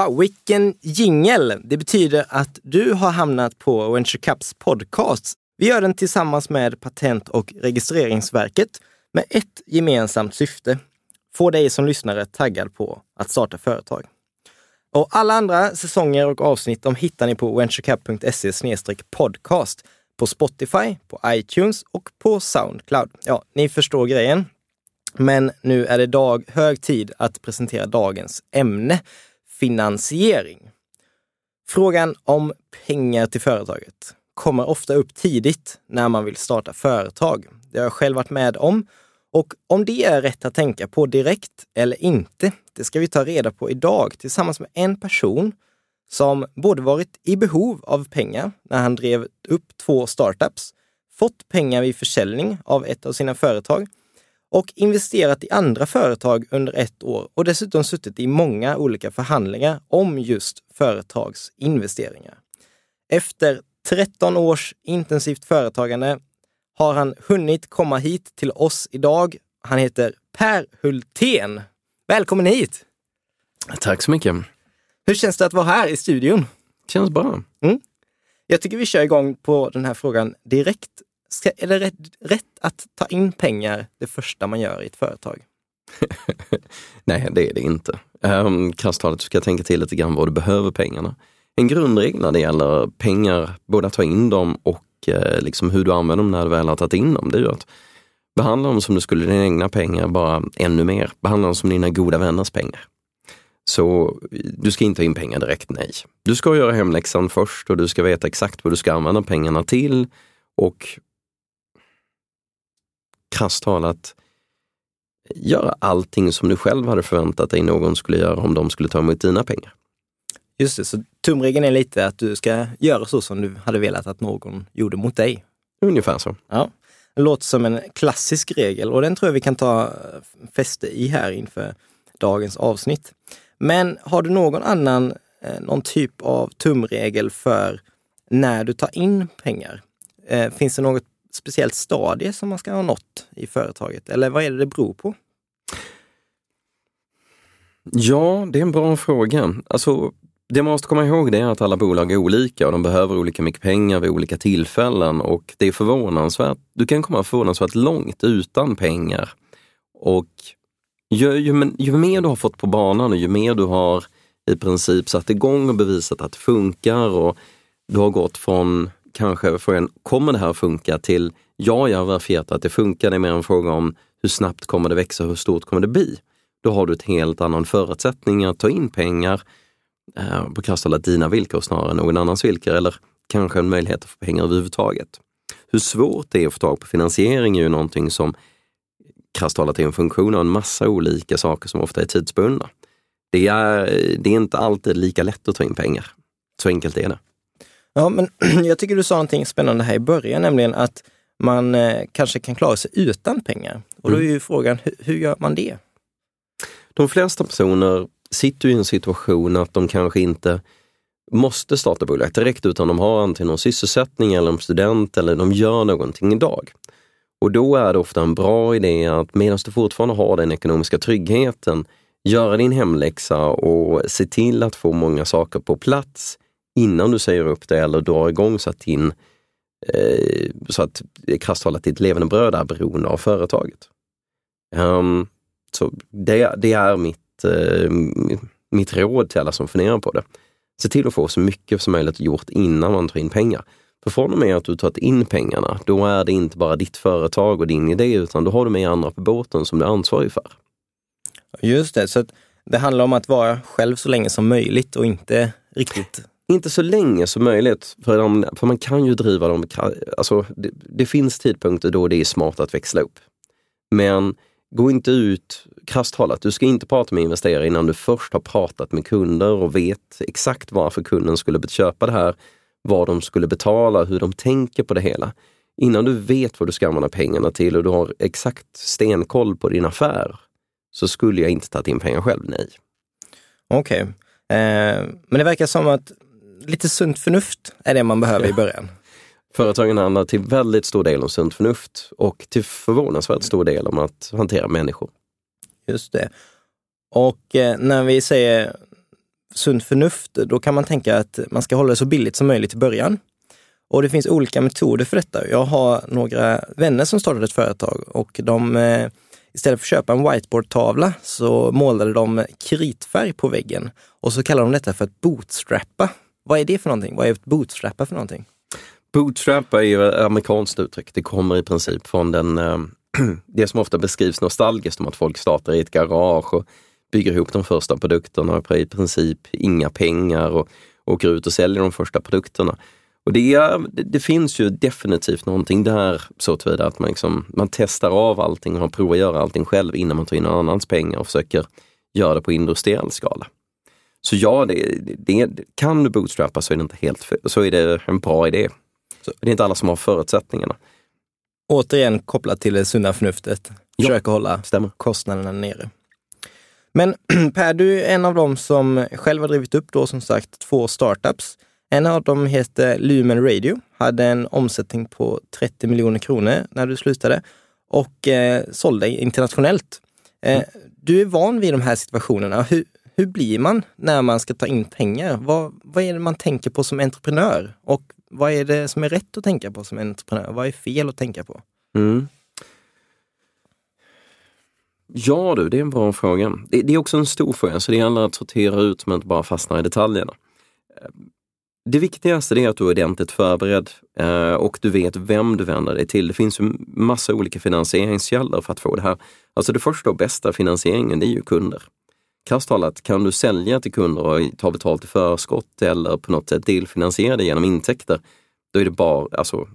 Wow, vilken jingel! Det betyder att du har hamnat på Venture Cups podcast. Vi gör den tillsammans med Patent och registreringsverket med ett gemensamt syfte. Få dig som lyssnare taggad på att starta företag. Och alla andra säsonger och avsnitt de hittar ni på venturecap.se podcast på Spotify, på iTunes och på Soundcloud. Ja, ni förstår grejen. Men nu är det dag, hög tid att presentera dagens ämne, finansiering. Frågan om pengar till företaget kommer ofta upp tidigt när man vill starta företag. Det har jag själv varit med om. Och om det är rätt att tänka på direkt eller inte, det ska vi ta reda på idag tillsammans med en person som både varit i behov av pengar när han drev upp två startups, fått pengar vid försäljning av ett av sina företag och investerat i andra företag under ett år och dessutom suttit i många olika förhandlingar om just företagsinvesteringar. Efter 13 års intensivt företagande har han hunnit komma hit till oss idag. Han heter Per Hultén. Välkommen hit! Tack så mycket. Hur känns det att vara här i studion? Känns bra. Mm. Jag tycker vi kör igång på den här frågan direkt. Ska, är det rätt, rätt att ta in pengar det första man gör i ett företag? Nej, det är det inte. Ehm, um, Krasst talat ska jag tänka till lite grann vad du behöver pengarna. En grundregel när det gäller pengar, både att ta in dem och uh, liksom hur du använder dem när du väl har tagit in dem, det är ju att behandla dem som du skulle dina egna pengar, bara ännu mer. Behandla dem som dina goda vänners pengar. Så du ska inte ha in pengar direkt, nej. Du ska göra hemläxan först och du ska veta exakt vad du ska använda pengarna till. Och krasst talat, göra allting som du själv hade förväntat dig någon skulle göra om de skulle ta emot dina pengar. Just det, så tumregeln är lite att du ska göra så som du hade velat att någon gjorde mot dig. Ungefär så. Ja. Det låter som en klassisk regel och den tror jag vi kan ta fäste i här inför dagens avsnitt. Men har du någon annan, eh, någon typ av tumregel för när du tar in pengar? Eh, finns det något speciellt stadie som man ska ha nått i företaget? Eller vad är det det beror på? Ja, det är en bra fråga. Alltså, det man måste komma ihåg det är att alla bolag är olika och de behöver olika mycket pengar vid olika tillfällen och det är förvånansvärt. Du kan komma förvånansvärt långt utan pengar. Och ju, ju, ju mer du har fått på banan och ju mer du har i princip satt igång och bevisat att det funkar och du har gått från kanske frågan, kommer det här funka till ja, jag har verifierat att det funkar. Det är mer en fråga om hur snabbt kommer det växa, hur stort kommer det bli? Då har du ett helt annan förutsättning att ta in pengar eh, på krasst dina villkor snarare än någon annans villkor eller kanske en möjlighet att få pengar överhuvudtaget. Hur svårt det är att få tag på finansiering är ju någonting som krasst talat är en funktion av en massa olika saker som ofta är tidsbundna. Det är, det är inte alltid lika lätt att ta in pengar. Så enkelt är det. Ja, men jag tycker du sa någonting spännande här i början, nämligen att man eh, kanske kan klara sig utan pengar. Och då är mm. ju frågan, hur, hur gör man det? De flesta personer sitter i en situation att de kanske inte måste starta bolag direkt utan de har antingen någon sysselsättning eller en student eller de gör någonting idag. Och då är det ofta en bra idé att medan du fortfarande har den ekonomiska tryggheten, göra din hemläxa och se till att få många saker på plats innan du säger upp det eller drar igång så att din eh, så att krasst talat ditt levande bröd är beroende av företaget. Um, så det, det är mitt, eh, mitt råd till alla som funderar på det. Se till att få så mycket som möjligt gjort innan man tar in pengar. För från och med att du tagit in pengarna, då är det inte bara ditt företag och din idé, utan då har du med andra på båten som du är ansvarig för. Just det, så det handlar om att vara själv så länge som möjligt och inte riktigt inte så länge som möjligt, för, de, för man kan ju driva dem. Alltså, det, det, finns tidpunkter då det är smart att växla upp. Men gå inte ut, krasst talat, du ska inte prata med investerare innan du först har pratat med kunder och vet exakt varför kunden skulle köpa det här, vad de skulle betala, hur de tänker på det hela. Innan du vet vad du ska använda pengarna till och du har exakt stenkoll på din affär, så skulle jag inte tagit in pengar själv, nej. Okej. Okay. Eh, men det verkar som att lite sunt förnuft är det man behöver i början. Företagen handlar till väldigt stor del om sunt förnuft och till förvånansvärt stor del om att hantera människor. Just det. Och eh, när vi säger sunt förnuft, då kan man tänka att man ska hålla det så billigt som möjligt i början. Och det finns olika metoder för detta. Jag har några vänner som startade ett företag och de eh, istället för att köpa en whiteboardtavla så målade de kritfärg på väggen och så kallar de detta för att bootstrappa. Vad är det för någonting? Vad är ett bootstrappa för någonting? Bootstrappa är ju ett amerikanskt uttryck. Det kommer i princip från den, äh, det som ofta beskrivs nostalgiskt om att folk startar i ett garage och bygger ihop de första produkterna och i princip inga pengar och åker ut och säljer de första produkterna. Och det, är, det, det, finns ju definitivt någonting där så tillvida att man, liksom, man testar av allting och provar att göra allting själv innan man tar in någon annans pengar och försöker göra det på industriell skala. Så ja, det, det, kan du bootstrappa så är det inte helt så är det en bra idé. Så det är inte alla som har förutsättningarna. Återigen kopplat till det sunda förnuftet. Försöka ja, hålla stämmer. kostnaderna nere. Men Per, du är en av dem som själv har drivit upp då som sagt två startups. En av dem heter Lumen Radio, hade en omsättning på 30 miljoner kronor när du slutade och eh, sålde internationellt. Eh, mm. Du är van vid de här situationerna. Hur, hur blir man när man ska ta in pengar? Vad, vad är det man tänker på som entreprenör? Och vad är det som är rätt att tänka på som entreprenör? Vad är fel att tänka på? Mm. Ja du, det är en bra fråga. Det, det, är också en stor fråga, så det gäller att sortera ut men inte bara fastna i detaljerna. Det viktigaste är att du är ordentligt förberedd eh, och du vet vem du vänder dig till. Det finns ju massa olika finansieringskällor för att få det här. Alltså det första och bästa finansieringen, det är ju kunder. Krasst talat, kan du sälja till kunder och ta betalt i förskott eller på något sätt delfinansiera det genom intäkter, då är det bara, alltså,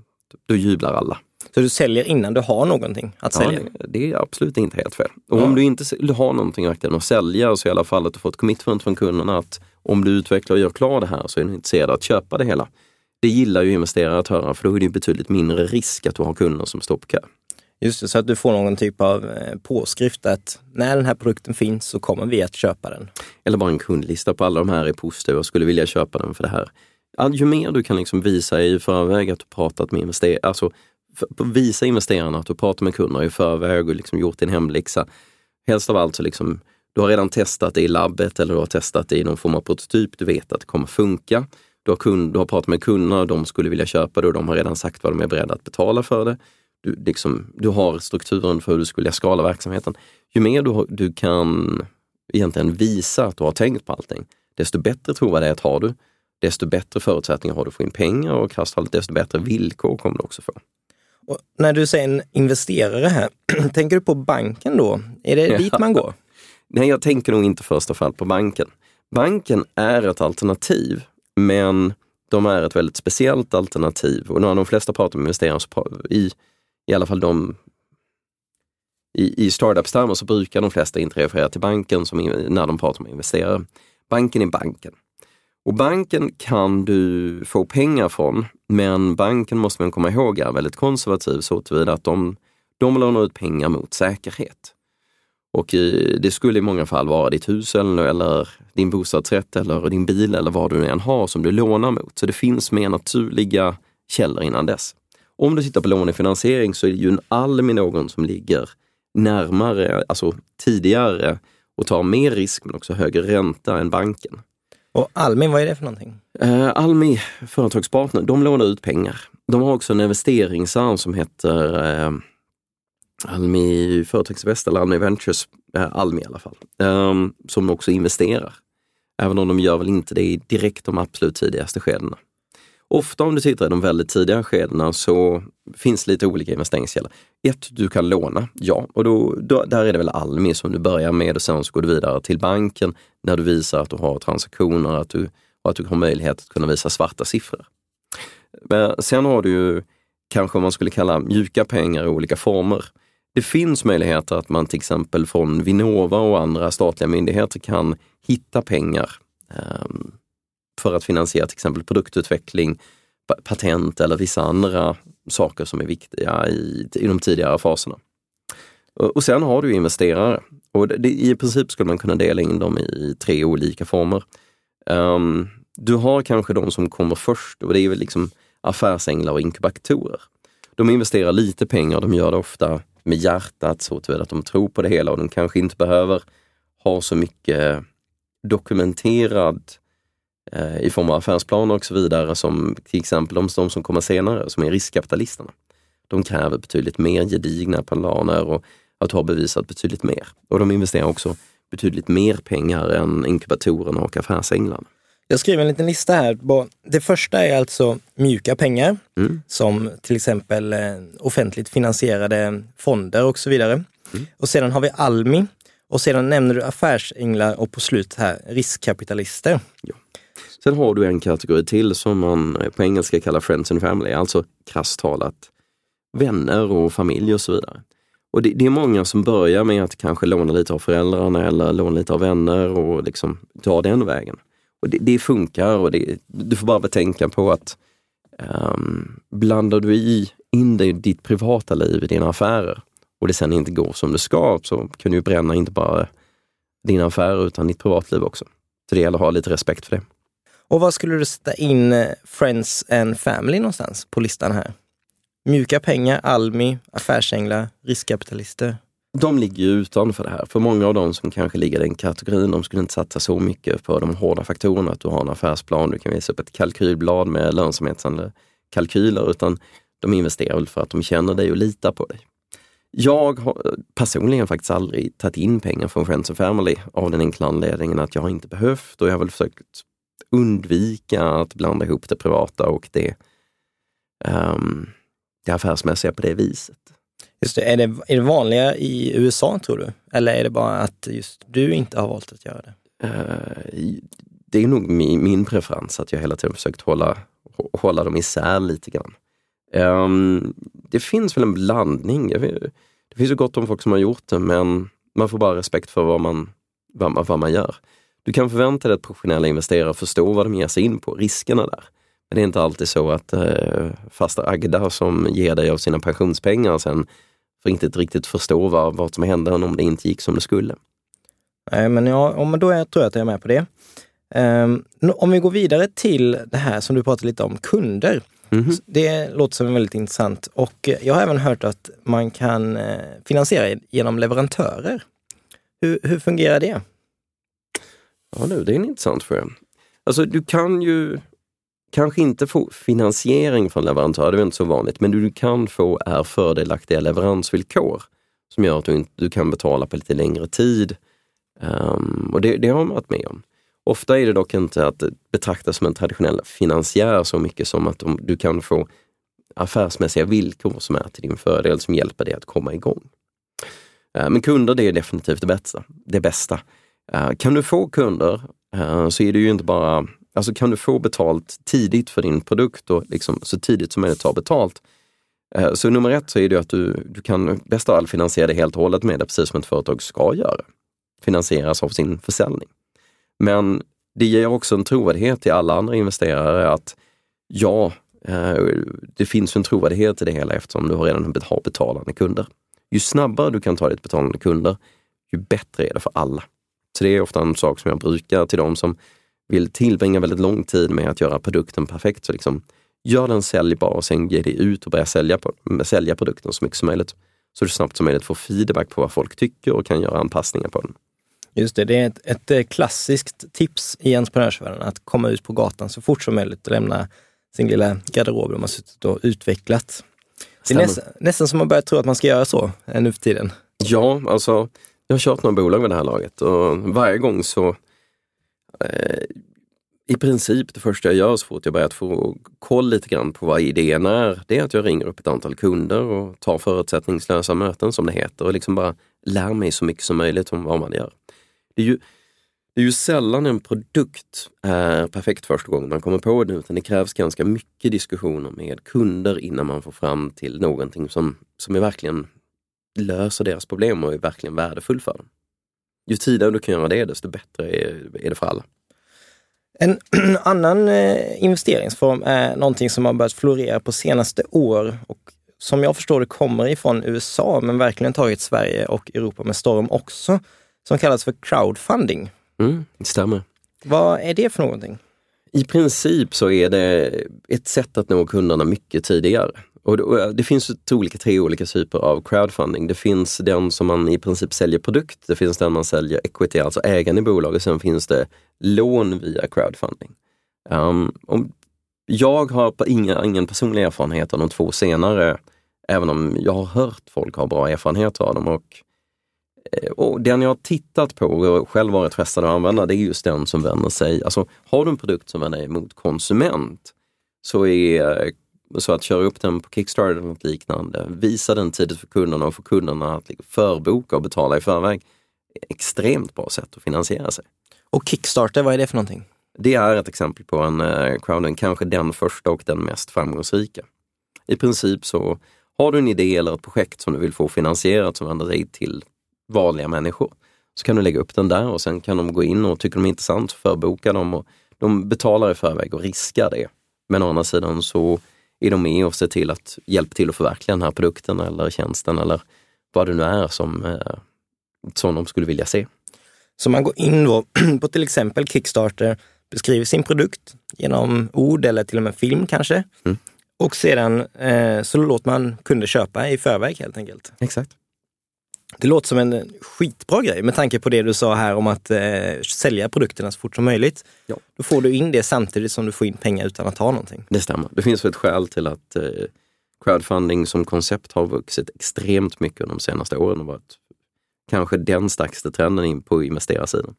då jublar alla. Så du säljer innan du har någonting att sälja? Ja, det är absolut inte helt fel. Och ja. om du inte har någonting verkligen att sälja så i alla fall att du fått commitment från kunderna att om du utvecklar och gör klar det här så är du intresserad av att köpa det hela. Det gillar ju investerare att höra för då är det betydligt mindre risk att du har kunder som står på kö. Just det, så att du får någon typ av eh, påskrift att när den här produkten finns så kommer vi att köpa den. Eller bara en kundlista på alla de här är positiva och skulle vilja köpa den för det här. Ju mer du kan liksom visa i förväg att du pratat med investerare, alltså visa investerarna att du pratat med kunder i förväg och liksom gjort din hemläxa. Helst av allt så liksom, du har redan testat det i labbet eller du har testat det i någon form av prototyp. Du vet att det kommer funka. Du har, kund, du har pratat med kunderna och de skulle vilja köpa det och de har redan sagt vad de är beredda att betala för det. Du, liksom, du har strukturen för hur du skulle skala verksamheten. Ju mer du, du kan egentligen visa att du har tänkt på allting, desto bättre trovärdighet har du. Desto bättre förutsättningar har du att få in pengar och krasst desto bättre villkor kommer du också få. Och när du säger en investerare här, tänker du på banken då? Är det dit man går? Nej, jag tänker nog inte först och främst på banken. Banken är ett alternativ, men de är ett väldigt speciellt alternativ. Och när de flesta pratar med investerare, i, i alla fall de i, i startups-termer så brukar de flesta inte referera till banken som när de pratar med investerare. Banken är banken. Och banken kan du få pengar från, men banken måste man komma ihåg är väldigt konservativ så tillvida att de, de lånar ut pengar mot säkerhet. Och i, det skulle i många fall vara ditt hus eller, eller din bostadsrätt eller din bil eller vad du än har som du lånar mot. Så det finns mer naturliga källor innan dess. Om du tittar på lånefinansiering så är det ju en Almi någon som ligger närmare, alltså tidigare och tar mer risk men också högre ränta än banken. Och Almi, vad är det för någonting? Uh, Almi Företagspartner, de lånar ut pengar. De har också en investeringsarm som heter uh, Almi Företagsinvest eller Almi Ventures, uh, Almi i alla fall, um, som också investerar. Även om de gör väl inte det i direkt de absolut tidigaste skedena. Ofta om du tittar i de väldigt tidiga skedena så finns lite olika investeringskällor. Ett, du kan låna, ja, och då, då, där är det väl Almi som du börjar med och sen så går du vidare till banken när du visar att du har transaktioner att du, och att du har möjlighet att kunna visa svarta siffror. Men sen har du ju kanske vad man skulle kalla mjuka pengar i olika former. Det finns möjligheter att man till exempel från Vinnova och andra statliga myndigheter kan hitta pengar um, för att finansiera till exempel produktutveckling, patent eller vissa andra saker som är viktiga i, i de tidigare faserna. Och, sen har du investerare och det, i princip skulle man kunna dela in dem i tre olika former. Um, du har kanske de som kommer först och det är väl liksom affärsänglar och inkubatorer. De investerar lite pengar, de gör det ofta med hjärtat så att de tror på det hela och de kanske inte behöver ha så mycket dokumenterad eh, i form av affärsplaner och så vidare som till exempel de, de som kommer senare, som är riskkapitalisterna. De kräver betydligt mer gedigna planer och att ha bevisat betydligt mer. Och de investerar också betydligt mer pengar än inkubatorerna och affärsänglarna. Jag skriver en liten lista här. Det första är alltså mjuka pengar mm. som till exempel eh, offentligt finansierade fonder och så vidare. Mm. Och sedan har vi Almi och sedan nämner du affärsänglar och på slut här riskkapitalister. Ja. Sen har du en kategori till som man på engelska kallar Friends and Family, alltså krasst talat vänner och familj och så vidare. Och det, det, är många som börjar med att kanske låna lite av föräldrarna eller låna lite av vänner och liksom ta den vägen. Och det, det funkar och det, du får bara betänka på att um, blandar du i, in dig i ditt privata liv i dina affärer och det sen inte går som det ska så kan du bränna inte bara dina affärer utan ditt privatliv också. Så det gäller att ha lite respekt för det. Och vad skulle du sätta in eh, Friends and Family någonstans på listan här? Mjuka pengar, Almi, affärsänglar, riskkapitalister. De ligger ju utanför det här. För många av dem som kanske ligger i den kategorin, de skulle inte satsa så mycket på de hårda faktorerna, att du har en affärsplan, du kan visa upp ett kalkylblad med lönsamhetskalkyler, utan de investerar väl för att de känner dig och litar på dig. Jag har eh, personligen faktiskt aldrig tagit in pengar från Friends and Family av den enkla anledningen att jag har inte behövt och jag har väl försökt undvika att blanda ihop det privata och det um, det affärsmässiga på det viset. Just det. Är, det, är det vanliga i USA tror du? Eller är det bara att just du inte har valt att göra det? Uh, det är nog min, min preferens att jag hela tiden försökt hålla, hålla dem isär lite grann. Um, det finns väl en blandning. Vet, det finns ju gott om folk som har gjort det men man får bara respekt för vad man, vad, vad man gör. Du kan förvänta dig att professionella investerare förstår vad de ger sig in på, riskerna där. Men det är inte alltid så att eh, fasta Agda som ger dig av sina pensionspengar sen får inte riktigt förstå vad, vad som händer om det inte gick som det skulle. Nej, men ja, då är, tror jag att jag är med på det. Um, om vi går vidare till det här som du pratade lite om, kunder. Mm -hmm. Det låter som väldigt intressant och jag har även hört att man kan eh, finansiera genom leverantörer. Hur, hur fungerar det? Ja nu, det är en intressant fråga. Alltså du kan ju kanske inte få finansiering från leverantörer, det är inte så vanligt, men det du kan få är fördelaktiga leveransvillkor som gör att du, inte, du kan betala på lite längre tid. Um, och det, det har man varit med om. Ofta är det dock inte att betraktas som en traditionell finansiär så mycket som att du kan få affärsmässiga villkor som är till din fördel, som hjälper dig att komma igång. Ehm, men kunder, det är definitivt det bästa. Det bästa. Eh, kan du få kunder eh, så är det ju inte bara Alltså kan du få betalt tidigt för din produkt och liksom så tidigt som möjligt ta betalt. Eh, så nummer ett så är det att du, du kan bäst av allt finansiera det helt och hållet med det, precis som ett företag ska göra. Finansieras av sin försäljning. Men det ger också en trovärdighet till alla andra investerare att ja, det finns en trovärdighet i det hela eftersom du redan har betalande kunder. Ju snabbare du kan ta ditt betalande kunder, ju bättre är det för alla. Så det är ofta en sak som jag brukar till de som vill tillbringa väldigt lång tid med att göra produkten perfekt. Så liksom, gör den säljbar och sen ge dig ut och börja sälja, sälja produkten så mycket som möjligt. Så du snabbt som möjligt får feedback på vad folk tycker och kan göra anpassningar på den. Just det, det är ett, ett eh, klassiskt tips i entreprenörsvärlden att komma ut på gatan så fort som möjligt och lämna sin lilla garderob de har suttit och utvecklat. Det är nästan, nästan som man börjar tro att man ska göra så eh, nu för tiden. Ja, alltså jag har kört några bolag vid det här laget och varje gång så Eh, i princip det första jag gör så fort jag börjat få koll lite grann på vad idén är, det är att jag ringer upp ett antal kunder och tar förutsättningslösa möten som det heter och liksom bara lär mig så mycket som möjligt om vad man gör. Det är ju, det är ju sällan en produkt är perfekt första gången man kommer på den, utan det krävs ganska mycket diskussioner med kunder innan man får fram till någonting som, som är verkligen löser deras problem och är verkligen värdefull för dem ju tidigare du kan göra det, desto bättre är, det för alla. En annan eh, investeringsform är någonting som har börjat florera på senaste år och som jag förstår det kommer ifrån USA men verkligen tagit Sverige och Europa med storm också, som kallas för crowdfunding. Mm, det stämmer. Vad är det för någonting? I princip så är det ett sätt att nå kunderna mycket tidigare. Och det, finns olika, tre olika typer av crowdfunding. Det finns den som man i princip säljer produkt, det finns den man säljer equity, alltså ägande i bolaget, sen finns det lån via crowdfunding. Um, jag har inga, ingen personlig erfarenhet av de två senare, även om jag har hört folk ha bra erfarenhet av dem. Och, eh, och den jag har tittat på och själv varit frestad att använda, det är just den som vänder sig, alltså har du en produkt som vänder sig mot konsument, så är så att köra upp den på Kickstarter eller något liknande, visa den tidigt för kunderna och få kunderna att liksom förboka och betala i förväg. Extremt bra sätt att finansiera sig. Och Kickstarter, vad är det för någonting? Det är ett exempel på en eh, crowdfunding, kanske den första och den mest framgångsrika. I princip så har du en idé eller ett projekt som du vill få finansierat som vänder sig till vanliga människor, så kan du lägga upp den där och sen kan de gå in och tycker de är intressant så förboka dem och de betalar i förväg och riskar det. Men å andra sidan så är de med och ser till att hjälpa till att förverkliga den här produkten eller tjänsten eller vad det nu är som, eh, som de skulle vilja se. Så man går in då på till exempel Kickstarter, beskriver sin produkt genom ord eller till och med film kanske. Mm. Och sedan eh, så låter man kunder köpa i förväg helt enkelt. Exakt. Det låter som en skitbra grej med tanke på det du sa här om att eh, sälja produkterna så fort som möjligt. Ja. Då får du in det samtidigt som du får in pengar utan att ha någonting. Det stämmer. Det finns ett skäl till att eh, crowdfunding som koncept har vuxit extremt mycket under de senaste åren och varit kanske den starkaste trenden in på investerarsidan.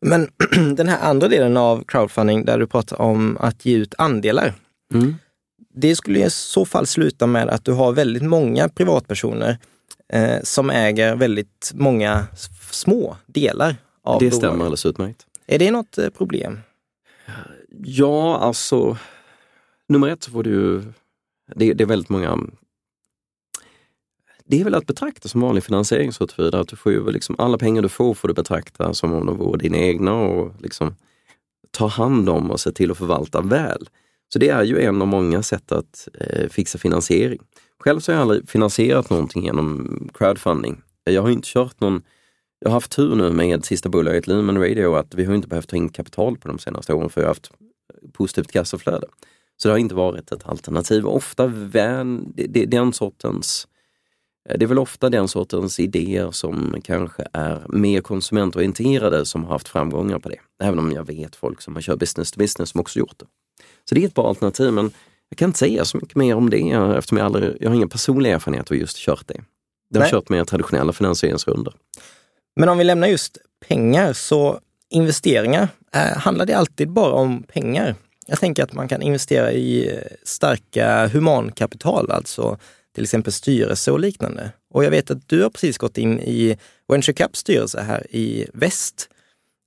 Men den här andra delen av crowdfunding där du pratar om att ge ut andelar. Mm. Det skulle i så fall sluta med att du har väldigt många privatpersoner eh, som äger väldigt många små delar av Det stämmer alldeles utmärkt. Är det något eh, problem? Ja, alltså nummer ett så får du det, det är väldigt många det är väl att betrakta som vanlig finansiering så tillvida att du får liksom, alla pengar du får får du betrakta som om de vore dina egna och liksom ta hand om och se till att förvalta väl. Så det är ju en av många sätt att eh, fixa finansiering. Själv så har jag aldrig finansierat någonting genom crowdfunding. Jag har inte kört någon, jag har haft tur nu med sista bolaget Lumen Radio att vi har inte behövt ta in kapital på de senaste åren för jag har haft positivt kassaflöde. Så det har inte varit ett alternativ. Ofta vän, det, det, den sortens det är väl ofta den sortens idéer som kanske är mer konsumentorienterade som har haft framgångar på det. Även om jag vet folk som har kört business to business som också gjort det. Så det är ett bra alternativ men jag kan inte säga så mycket mer om det eftersom jag, aldrig, jag har ingen personlig erfarenhet av just kört det. Jag har Nej. kört mer traditionella finansieringsrunder. Men om vi lämnar just pengar, så investeringar, eh, handlar det alltid bara om pengar? Jag tänker att man kan investera i eh, starka humankapital, alltså till exempel styrelse och liknande. Och jag vet att du har precis gått in i Venture Cups styrelse här i väst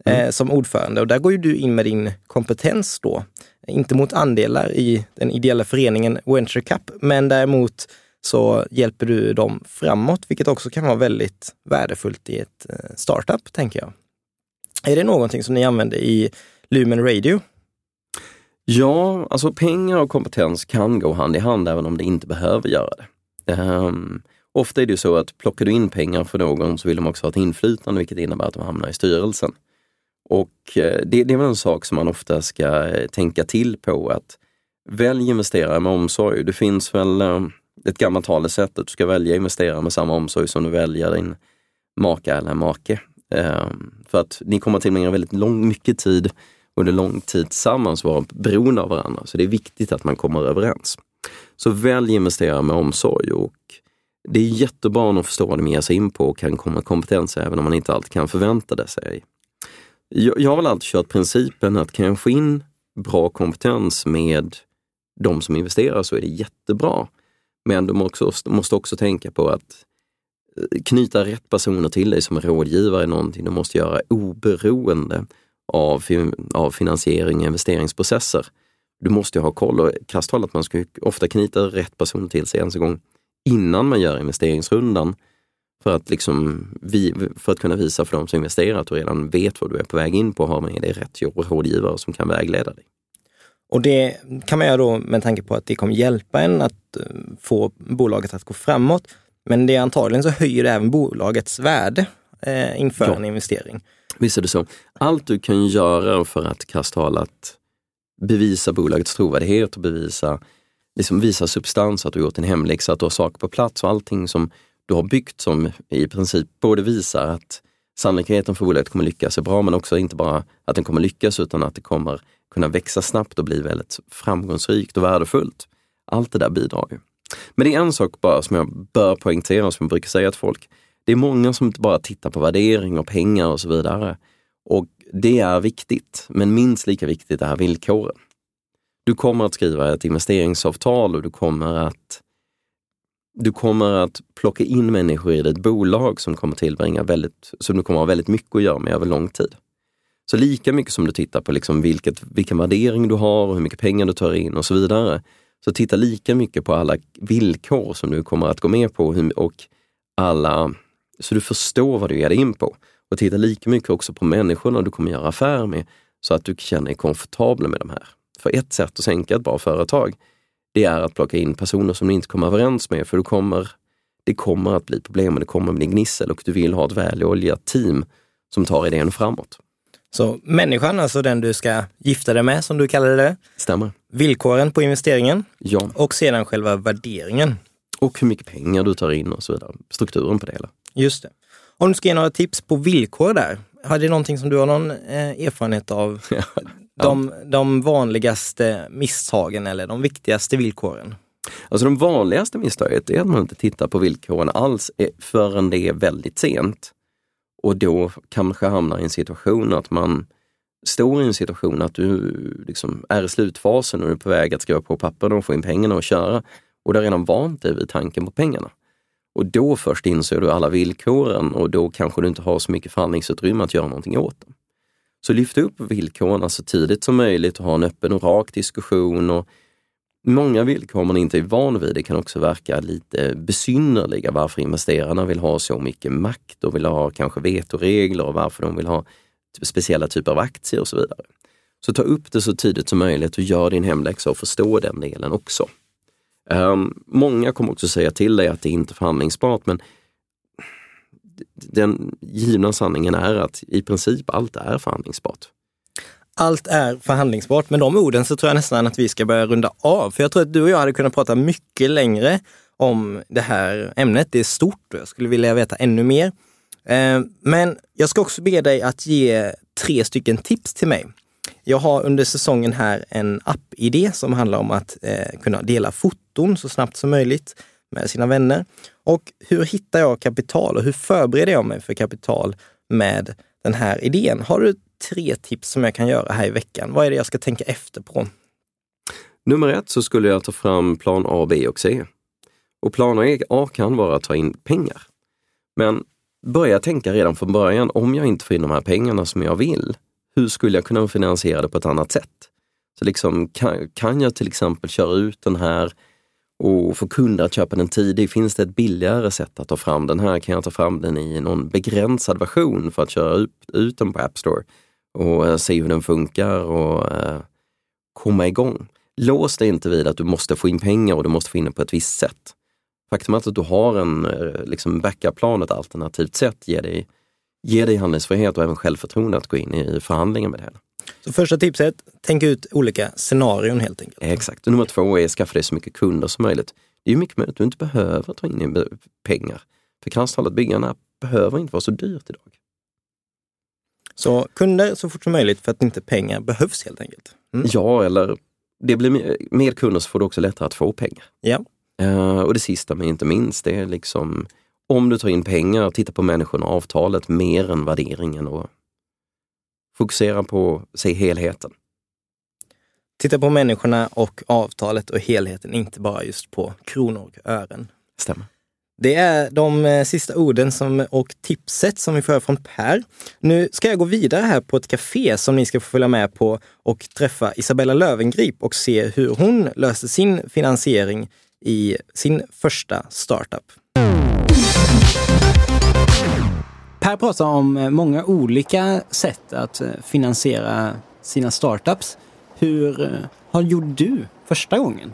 mm. eh, som ordförande och där går ju du in med din kompetens då inte mot andelar i den ideella föreningen Venture Cup, men däremot så hjälper du dem framåt, vilket också kan vara väldigt värdefullt i ett eh, startup, tänker jag. Är det någonting som ni använder i Lumen Radio? Ja, alltså pengar och kompetens kan gå hand i hand även om det inte behöver göra det. Um, ofta är det ju så att plockar du in pengar för någon så vill de också ha ett inflytande vilket innebär att de hamnar i styrelsen. Och eh, det, det är väl en sak som man ofta ska eh, tänka till på att välj investerare med omsorg. Det finns väl eh, ett gammalt talesätt att du ska välja investerare med samma omsorg som du väljer din maka eller make. Ehm, för att ni kommer att tillbringa väldigt lång, mycket tid under lång tid tillsammans vara beroende av varandra. Så det är viktigt att man kommer överens. Så välj investerare med omsorg och det är jättebra att förstå vad de ger sig in på och kan komma kompetens även om man inte alltid kan förvänta det sig jag, jag har väl alltid kört principen att kan jag få in bra kompetens med de som investerar så är det jättebra. Men du måste också, måste också tänka på att eh, knyta rätt personer till dig som rådgivare är någonting du måste göra oberoende av, av finansiering och investeringsprocesser. Du måste ha koll och krasst att man ska ofta knyta rätt personer till sig en gång innan man gör investeringsrundan för att, liksom, vi, för att kunna visa för de som investerar att du redan vet vad du är på väg in på och har med dig rätt rådgivare som kan vägleda dig. Och det kan man göra då med tanke på att det kommer hjälpa en att eh, få bolaget att gå framåt. Men det är antagligen så höjer det även bolagets värde eh, inför ja. en investering. Visst är det så. Allt du kan göra för att krasst bevisa bolagets trovärdighet och bevisa liksom visa substans, att du gjort din hemläxa, att du har saker på plats och allting som du har byggt som i princip både visar att sannolikheten för bolaget kommer lyckas är bra, men också inte bara att den kommer lyckas utan att det kommer kunna växa snabbt och bli väldigt framgångsrikt och värdefullt. Allt det där bidrar ju. Men det är en sak bara som jag bör poängtera, och som jag brukar säga till folk. Det är många som inte bara tittar på värdering och pengar och så vidare. Och det är viktigt, men minst lika viktigt är villkoren. Du kommer att skriva ett investeringsavtal och du kommer att du kommer att plocka in människor i ditt bolag som kommer tillbringa väldigt, som du kommer ha väldigt mycket att göra med över lång tid. Så lika mycket som du tittar på liksom vilket, vilken värdering du har och hur mycket pengar du tar in och så vidare, så titta lika mycket på alla villkor som du kommer att gå med på och alla, så du förstår vad du ger dig in på. Och titta lika mycket också på människorna du kommer göra affärer med så att du känner dig komfortabel med de här. För ett sätt att sänka ett bra företag, det är att plocka in personer som du inte kommer överens med, för du kommer, det kommer att bli problem och det kommer bli gnissel och du vill ha ett väloljat team som tar idén framåt. Så människan, alltså den du ska gifta dig med, som du kallade det. Stämmer. Villkoren på investeringen. Ja. Och sedan själva värderingen. Och hur mycket pengar du tar in och så vidare. Strukturen på det hela. Just det. Om du ska ge några tips på villkor där, har det någonting som du har någon eh, erfarenhet av? de, de vanligaste misstagen eller de viktigaste villkoren? Alltså de vanligaste misstaget är att man inte tittar på villkoren alls eh, förrän det är väldigt sent. Och då kanske hamnar i en situation att man står i en situation att du liksom är i slutfasen och är på väg att skriva på papper och få in pengarna och köra. Och du har redan vant dig vid tanken på pengarna. Och då först inser du alla villkoren och då kanske du inte har så mycket förhandlingsutrymme att göra någonting åt dem. Så lyft upp villkoren så tidigt som möjligt och ha en öppen och rak diskussion. Och många villkor man inte är van vid, det kan också verka lite besynnerliga varför investerarna vill ha så mycket makt och vill ha kanske vetoregler och varför de vill ha speciella typer av aktier och så vidare. Så ta upp det så tidigt som möjligt och gör din hemläxa och förstå den delen också. Um, många kommer också säga till dig att det inte är förhandlingsbart men den givna sanningen är att i princip allt är förhandlingsbart. Allt är förhandlingsbart. Med de orden så tror jag nästan att vi ska börja runda av. För jag tror att du och jag hade kunnat prata mycket längre om det här ämnet. Det är stort och jag skulle vilja veta ännu mer. Eh, men jag ska också be dig att ge tre stycken tips till mig. Jag har under säsongen här en app-idé som handlar om att eh, kunna dela foton så snabbt som möjligt med sina vänner. Och hur hittar jag kapital och hur förbereder jag mig för kapital med den här idén? Har du tre tips som jag kan göra här i veckan? Vad är det jag ska tänka efter på? Nummer ett så skulle jag ta fram plan A, B och C. Och plan A kan vara att ta in pengar. Men börja tänka redan från början, om jag inte får in de här pengarna som jag vill, hur skulle jag kunna finansiera det på ett annat sätt? Så liksom, kan, kan jag till exempel köra ut den här och få kunder att köpa den tidigt. Finns det ett billigare sätt att ta fram den här? Kan jag ta fram den i någon begränsad version för att köra ut, ut den på App Store och eh, se hur den funkar och eh, komma igång. Lås dig inte vid att du måste få in pengar och du måste få in det på ett visst sätt. Faktum är att du har en eh, liksom backup-plan, ett alternativt sätt, ger dig, ger dig handlingsfrihet och även självförtroende att gå in i förhandlingar med det. Så första tipset, tänk ut olika scenarion helt enkelt. Exakt. Och nummer två är att skaffa dig så mycket kunder som möjligt. Det är mycket möjligt att du inte behöver ta in pengar. För krasst talat, behöver inte vara så dyrt idag. Så kunder så fort som möjligt för att inte pengar behövs helt enkelt. Mm. Ja, eller det blir mer, kunder så får du också lättare att få pengar. Ja. Uh, och det sista men inte minst, det är liksom om du tar in pengar, titta på människorna och avtalet mer än värderingen och Fokusera på se helheten. Titta på människorna och avtalet och helheten, inte bara just på kronor och ören. Stämmer. Det är de eh, sista orden som, och tipset som vi får från Per. Nu ska jag gå vidare här på ett café som ni ska få följa med på och träffa Isabella Lövengrip och se hur hon löste sin finansiering i sin första startup. Per pratar om eh, många olika sätt att eh, finansiera sina startups. Hur eh, har gjorde du första gången?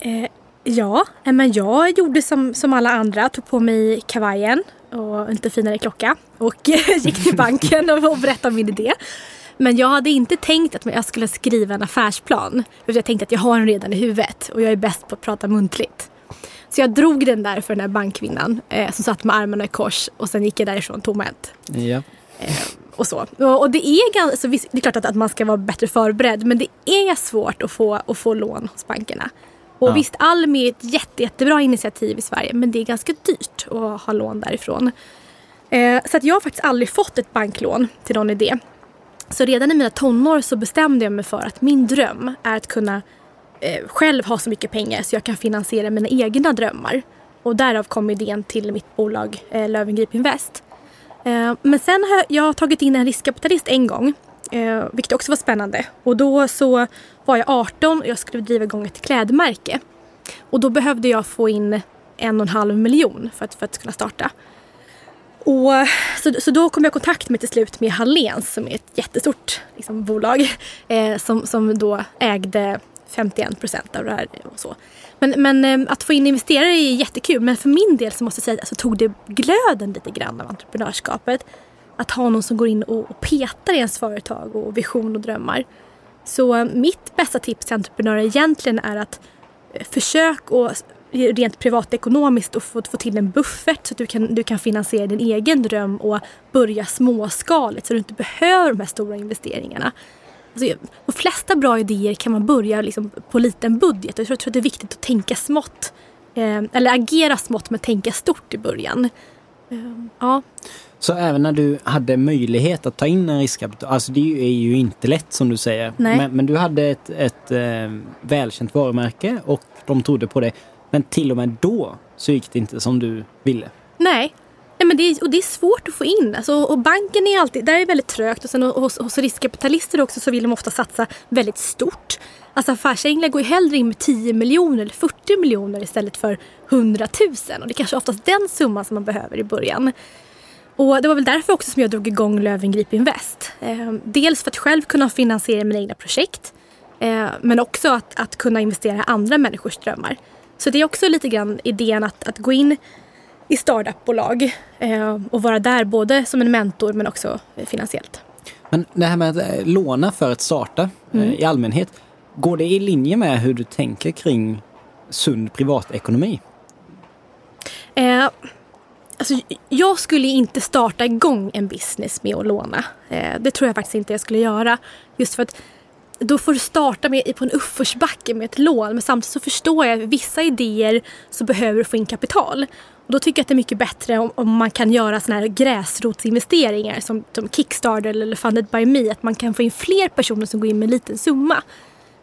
Eh, ja, men jag gjorde som, som alla andra, tog på mig kavajen och inte finare klocka och gick till banken och berättade min idé. Men jag hade inte tänkt att jag skulle skriva en affärsplan. Utan jag tänkte att jag har den redan i huvudet och jag är bäst på att prata muntligt. Så jag drog den där för den här bankkvinnan eh, som satt med armarna i kors och sen gick jag därifrån tomhänt. Ja. Eh, och så. Och, och det, är ganska, så visst, det är klart att, att man ska vara bättre förberedd men det är svårt att få, att få lån hos bankerna. Och Ja. visst, Almi är ett jätte, jättebra initiativ i Sverige men det är ganska dyrt att ha lån därifrån. Eh, så att jag har faktiskt aldrig fått ett banklån till någon idé. Så redan i mina tonår så bestämde jag mig för att min dröm är att kunna Eh, själv ha så mycket pengar så jag kan finansiera mina egna drömmar. Och därav kom idén till mitt bolag eh, Löwengrip Invest. Eh, men sen har jag, tagit in en riskkapitalist en gång. Eh, vilket också var spännande. Och då så var jag 18 och jag skulle driva igång ett klädmärke. Och då behövde jag få in en och en halv miljon för att, för att kunna starta. Och, så, så då kom jag i kontakt med till slut med Hallens som är ett jättestort liksom, bolag eh, som, som då ägde 51 procent av det här. Och så. Men, men eh, att få in investerare är jättekul men för min del så måste jag säga så tog det glöden lite grann av entreprenörskapet. Att ha någon som går in och, och petar i ens företag och vision och drömmar. Så eh, mitt bästa tips till entreprenörer egentligen är att eh, försök och rent privatekonomiskt och få, få till en buffert så att du kan, du kan finansiera din egen dröm och börja småskaligt så du inte behöver de här stora investeringarna. Alltså, de flesta bra idéer kan man börja liksom på liten budget. Jag tror, jag tror att det är viktigt att tänka smått. Eh, eller agera smått men tänka stort i början. Eh, ja. Så även när du hade möjlighet att ta in en riskkapital, alltså det är ju, inte lätt som du säger. Men, men du hade ett, ett eh, välkänt varumärke och de trodde på det. Men till och med då så gick det inte som du ville. Nej. Nej men det är, och det är svårt att få in. Alltså, och banken är alltid, där är det väldigt trögt. Och sen hos, hos riskkapitalister också så vill de ofta satsa väldigt stort. Alltså affärsänglar går ju hellre in med 10 miljoner eller 40 miljoner istället för 100 000. Och det är kanske oftast den summan som man behöver i början. Och det var väl därför också som jag drog igång Löwengrip Invest. Eh, dels för att själv kunna finansiera mina egna projekt. Eh, men också att, att kunna investera i andra människors drömmar. Så det är också lite grann idén att, att gå in i startupbolag eh, och vara där både som en mentor men också eh, finansiellt. Men det här med att eh, låna för att starta Mm. i allmänhet, går det i linje med hur du tänker kring sund privatekonomi? Eh, alltså, jag skulle inte starta igång en business med att låna. Eh, det tror jag faktiskt inte jag skulle göra. Just för att då får du starta med, på en uppförsbacke med ett lån. Men samtidigt så förstår jag att vissa idéer så behöver du få in kapital. Och då tycker jag att det är mycket bättre om, om man kan göra såna här gräsrotsinvesteringar som, som Kickstarter eller Funded by Me. Att man kan få in fler personer som går in med en liten summa.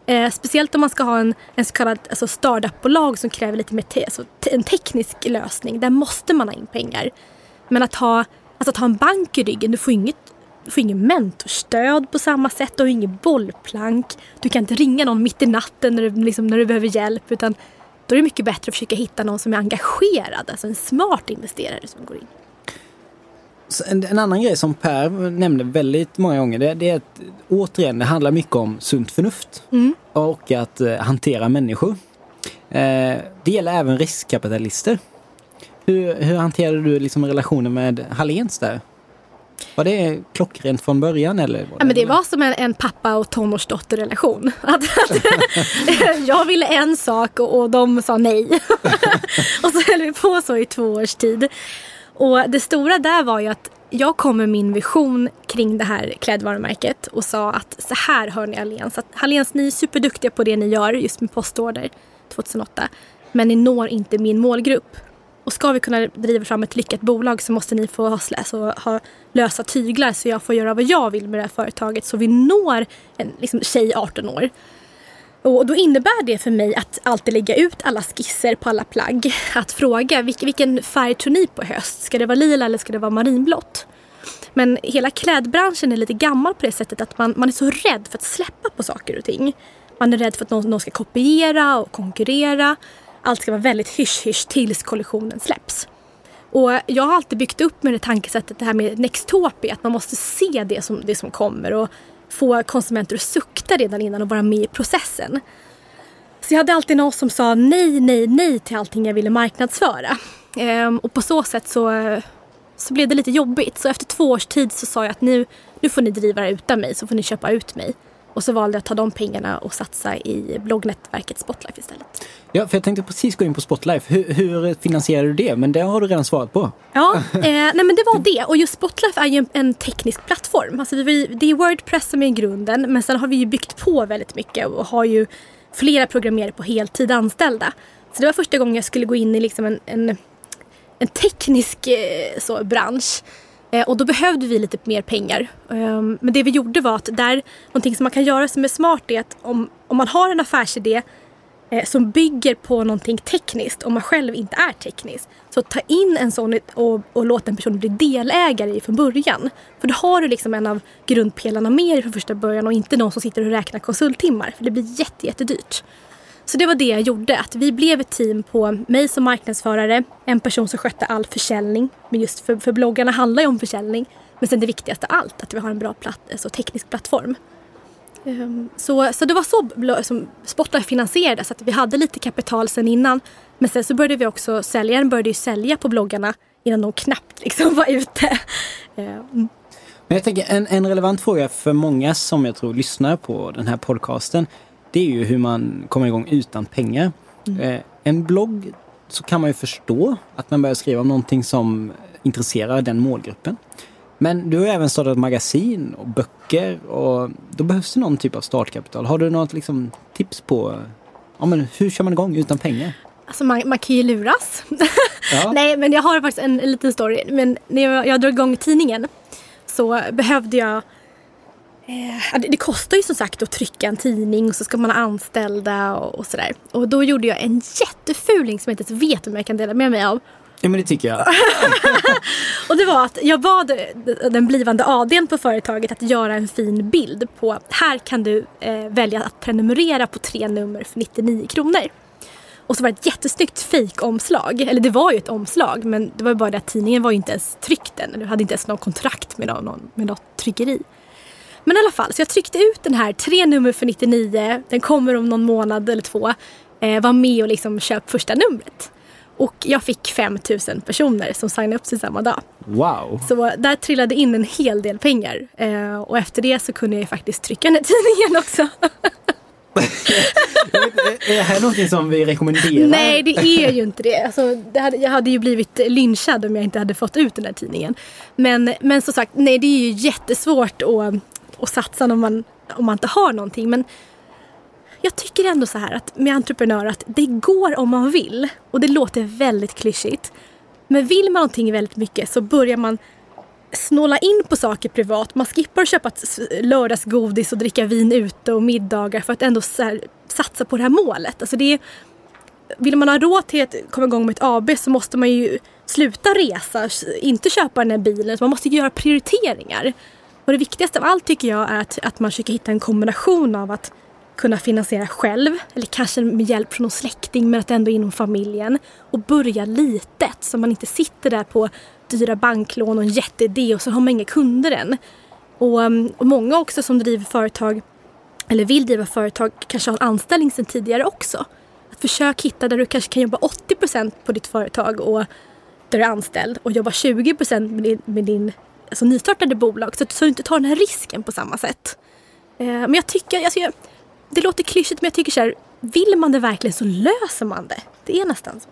Eh, speciellt om man ska ha en, en så kallad alltså startupbolag som kräver lite mer te, alltså, te, en teknisk lösning. Där måste man ha in pengar. Men att ha, alltså att ha en bank i ryggen, du får inget du får ingen mentorstöd på samma sätt, du har inget bollplank. Du kan inte ringa någon mitt i natten när du, liksom, när du behöver hjälp. Utan då är det mycket bättre att försöka hitta någon som är engagerad, alltså en smart investerare som går in. En, en annan grej som Per nämnde väldigt många gånger, det, det är att återigen, det handlar mycket om sunt förnuft Mm. och att eh, hantera människor. Eh, det gäller även riskkapitalister. Hur, hur hanterade du liksom relationen med Hallens där? Var det klockrent från början eller? Var Ja, men det var som en, en pappa och tonårsdotterrelation. Att, att, jag ville en sak och, och de sa nej. och så höll vi på så i två års tid. Och det stora där var ju att jag kom med min vision kring det här klädvarumärket och sa att så här hör ni Allians. Att Allians, ni är superduktiga på det ni gör just med postorder 2008. Men ni når inte min målgrupp. Och ska vi kunna driva fram ett lyckat bolag så måste ni få ha, alltså, ha lösa tyglar så jag får göra vad jag vill med det här företaget så vi når en liksom, tjej 18 år. Och då innebär det för mig att alltid lägga ut alla skisser på alla plagg. Att fråga vilken, färg tror ni på höst? Ska det vara lila eller ska det vara marinblått? Men hela klädbranschen är lite gammal på det sättet att man, man är så rädd för att släppa på saker och ting. Man är rädd för att någon, någon ska kopiera och konkurrera. Allt ska vara väldigt hysch-hysch tills kollektionen släpps. Och jag har alltid byggt upp med det tankesättet, det här med Nextopia, att man måste se det som, det som kommer och få konsumenter att sukta redan innan och vara med i processen. Så jag hade alltid någon som sa nej, nej, nej till allting jag ville marknadsföra. Ehm, och på så sätt så, så blev det lite jobbigt. Så efter två års tid så sa jag att nu, nu får ni driva det utan mig så får ni köpa ut mig. Och så valde jag att ta de pengarna och satsa i bloggnätverket Spotlife istället. Ja, för jag tänkte precis gå in på Spotlife. Hur, hur finansierar du det? Men det har du redan svarat på. Ja, eh, nej men det var det. Och just Spotlife är ju en, en teknisk plattform. Alltså vi, det är Wordpress som är grunden men sen har vi ju byggt på väldigt mycket och har ju flera programmerare på heltid anställda. Så det var första gången jag skulle gå in i liksom en, en, en teknisk eh, så, bransch. Eh, och då behövde vi lite mer pengar. Ehm, men det vi gjorde var att där, någonting som man kan göra som är smart är att om, om man har en affärsidé eh, som bygger på någonting tekniskt och man själv inte är teknisk. Så ta in en sån och, och låt en person bli delägare i från början. För då har du liksom en av grundpelarna med dig från första början och inte någon som sitter och räknar konsulttimmar. För det blir jätte, jättedyrt. Så det var det jag gjorde, att vi blev ett team på mig som marknadsförare, en person som skötte all försäljning. Men just för, för bloggarna handlar ju om försäljning. Men sen det viktigaste av allt, att vi har en bra platt, alltså teknisk plattform. Um, så, så det var så som Spotlight finansierades, att vi hade lite kapital sen innan. Men sen så började vi också, säljaren började ju sälja på bloggarna innan de knappt liksom var ute. Um. Men jag tänker en, en relevant fråga för många som jag tror lyssnar på den här podcasten det är ju hur man kommer igång utan pengar. Mm. Eh, en blogg så kan man ju förstå att man börjar skriva om någonting som intresserar den målgruppen. Men du har även startat magasin och böcker och då behövs det någon typ av startkapital. Har du något liksom, tips på ja, men hur kör man igång utan pengar? Alltså man, man kan ju luras. Ja. Nej men jag har faktiskt en, en liten story. Men när jag, jag drog igång tidningen så behövde jag det kostar ju som sagt att trycka en tidning och så ska man ha anställda och, och sådär. Och då gjorde jag en jättefuling som jag inte ens vet om jag kan dela med mig av. Ja men det tycker jag. och det var att jag bad den blivande ADn på företaget att göra en fin bild på här kan du eh, välja att prenumerera på tre nummer för 99 kronor. Och så var det ett jättesnyggt fejkomslag. Eller det var ju ett omslag men det var bara det att tidningen var ju inte ens tryckt än. Eller hade inte ens någon kontrakt med, någon, med något tryckeri. Men i alla fall, så jag tryckte ut den här, tre nummer för 99, den kommer om någon månad eller två. Eh, var med och liksom köp första numret. Och jag fick 5000 personer som signade upp sig samma dag. Wow! Så där trillade in en hel del pengar. Eh, och efter det så kunde jag faktiskt trycka den här tidningen också. är det här någonting som vi rekommenderar? Nej, det är ju inte det. Alltså, det hade, jag hade ju blivit lynchad om jag inte hade fått ut den här tidningen. Men, men som sagt, nej det är ju jättesvårt att och satsa om man, om man inte har någonting. Men jag tycker ändå så här att med entreprenörer att det går om man vill. Och det låter väldigt klyschigt. Men vill man någonting väldigt mycket så börjar man snåla in på saker privat. Man skippar att köpa lördagsgodis och dricka vin ute och middagar för att ändå här, satsa på det här målet. Alltså det är, vill man ha råd till att komma igång med ett AB så måste man ju sluta resa, inte köpa den här bilen. Så man måste göra prioriteringar. Och det viktigaste av allt tycker jag är att, att man försöker hitta en kombination av att kunna finansiera själv eller kanske med hjälp från någon släkting men att ändå inom familjen och börja litet så man inte sitter där på dyra banklån och en jätteidé och så har man inga kunder än. Och, mm, och många också som driver företag eller vill driva företag kanske har en anställning sedan tidigare också. Att försök hitta där du kanske kan jobba 80% på ditt företag och där du är anställd och jobba 20 med din, med din alltså, nystartade bolag så, så du inte tar den här risken på samma sätt. Eh, men jag tycker, alltså, jag, det låter klyschigt men jag tycker så här, vill man det verkligen så löser man det. Det är nästan så.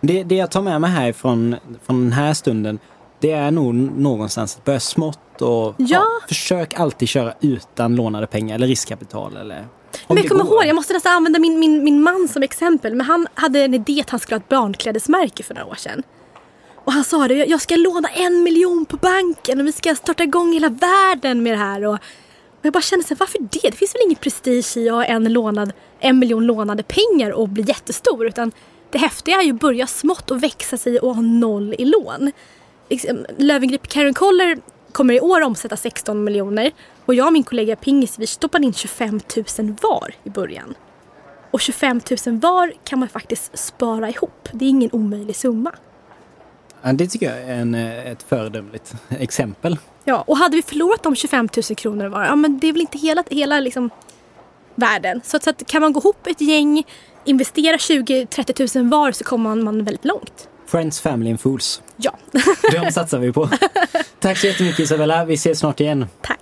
Det, det jag tar med mig här från, från den här stunden det är nog någonstans att börja smått och ja. Ja, försök alltid köra utan lånade pengar eller riskkapital. Eller, men jag kommer ihåg, jag måste nästan använda min, min, min man som exempel. Men han hade en idé att han skulle ha ett barnklädesmärke för några år sedan. Och han sa det, jag ska låna en miljon på banken och vi ska starta igång hela världen med det här. Och, jag bara kände så varför det? Det finns väl ingen prestige i att ha en, lånad, en miljon lånade pengar och bli jättestor. Utan det häftiga är ju att börja smått och växa sig och ha noll i lån. Liksom, Löwengrip Karen Koller kommer i år omsätta 16 miljoner och jag och min kollega Pingis vi stoppade in 25 000 var i början. Och 25 000 var kan man faktiskt spara ihop. Det är ingen omöjlig summa. Ja, det tycker jag är en, eh, ett föredömligt exempel. Ja, och hade vi förlorat de 25 000 kronor var, ja men det är väl inte hela, hela liksom världen. Så, så att kan man gå ihop ett gäng, investera 20-30 000 var så kommer man, man väldigt långt. Friends, Family and Fools. Ja, De satsar vi på. Tack så jättemycket Isabella. Vi ses snart igen. tack.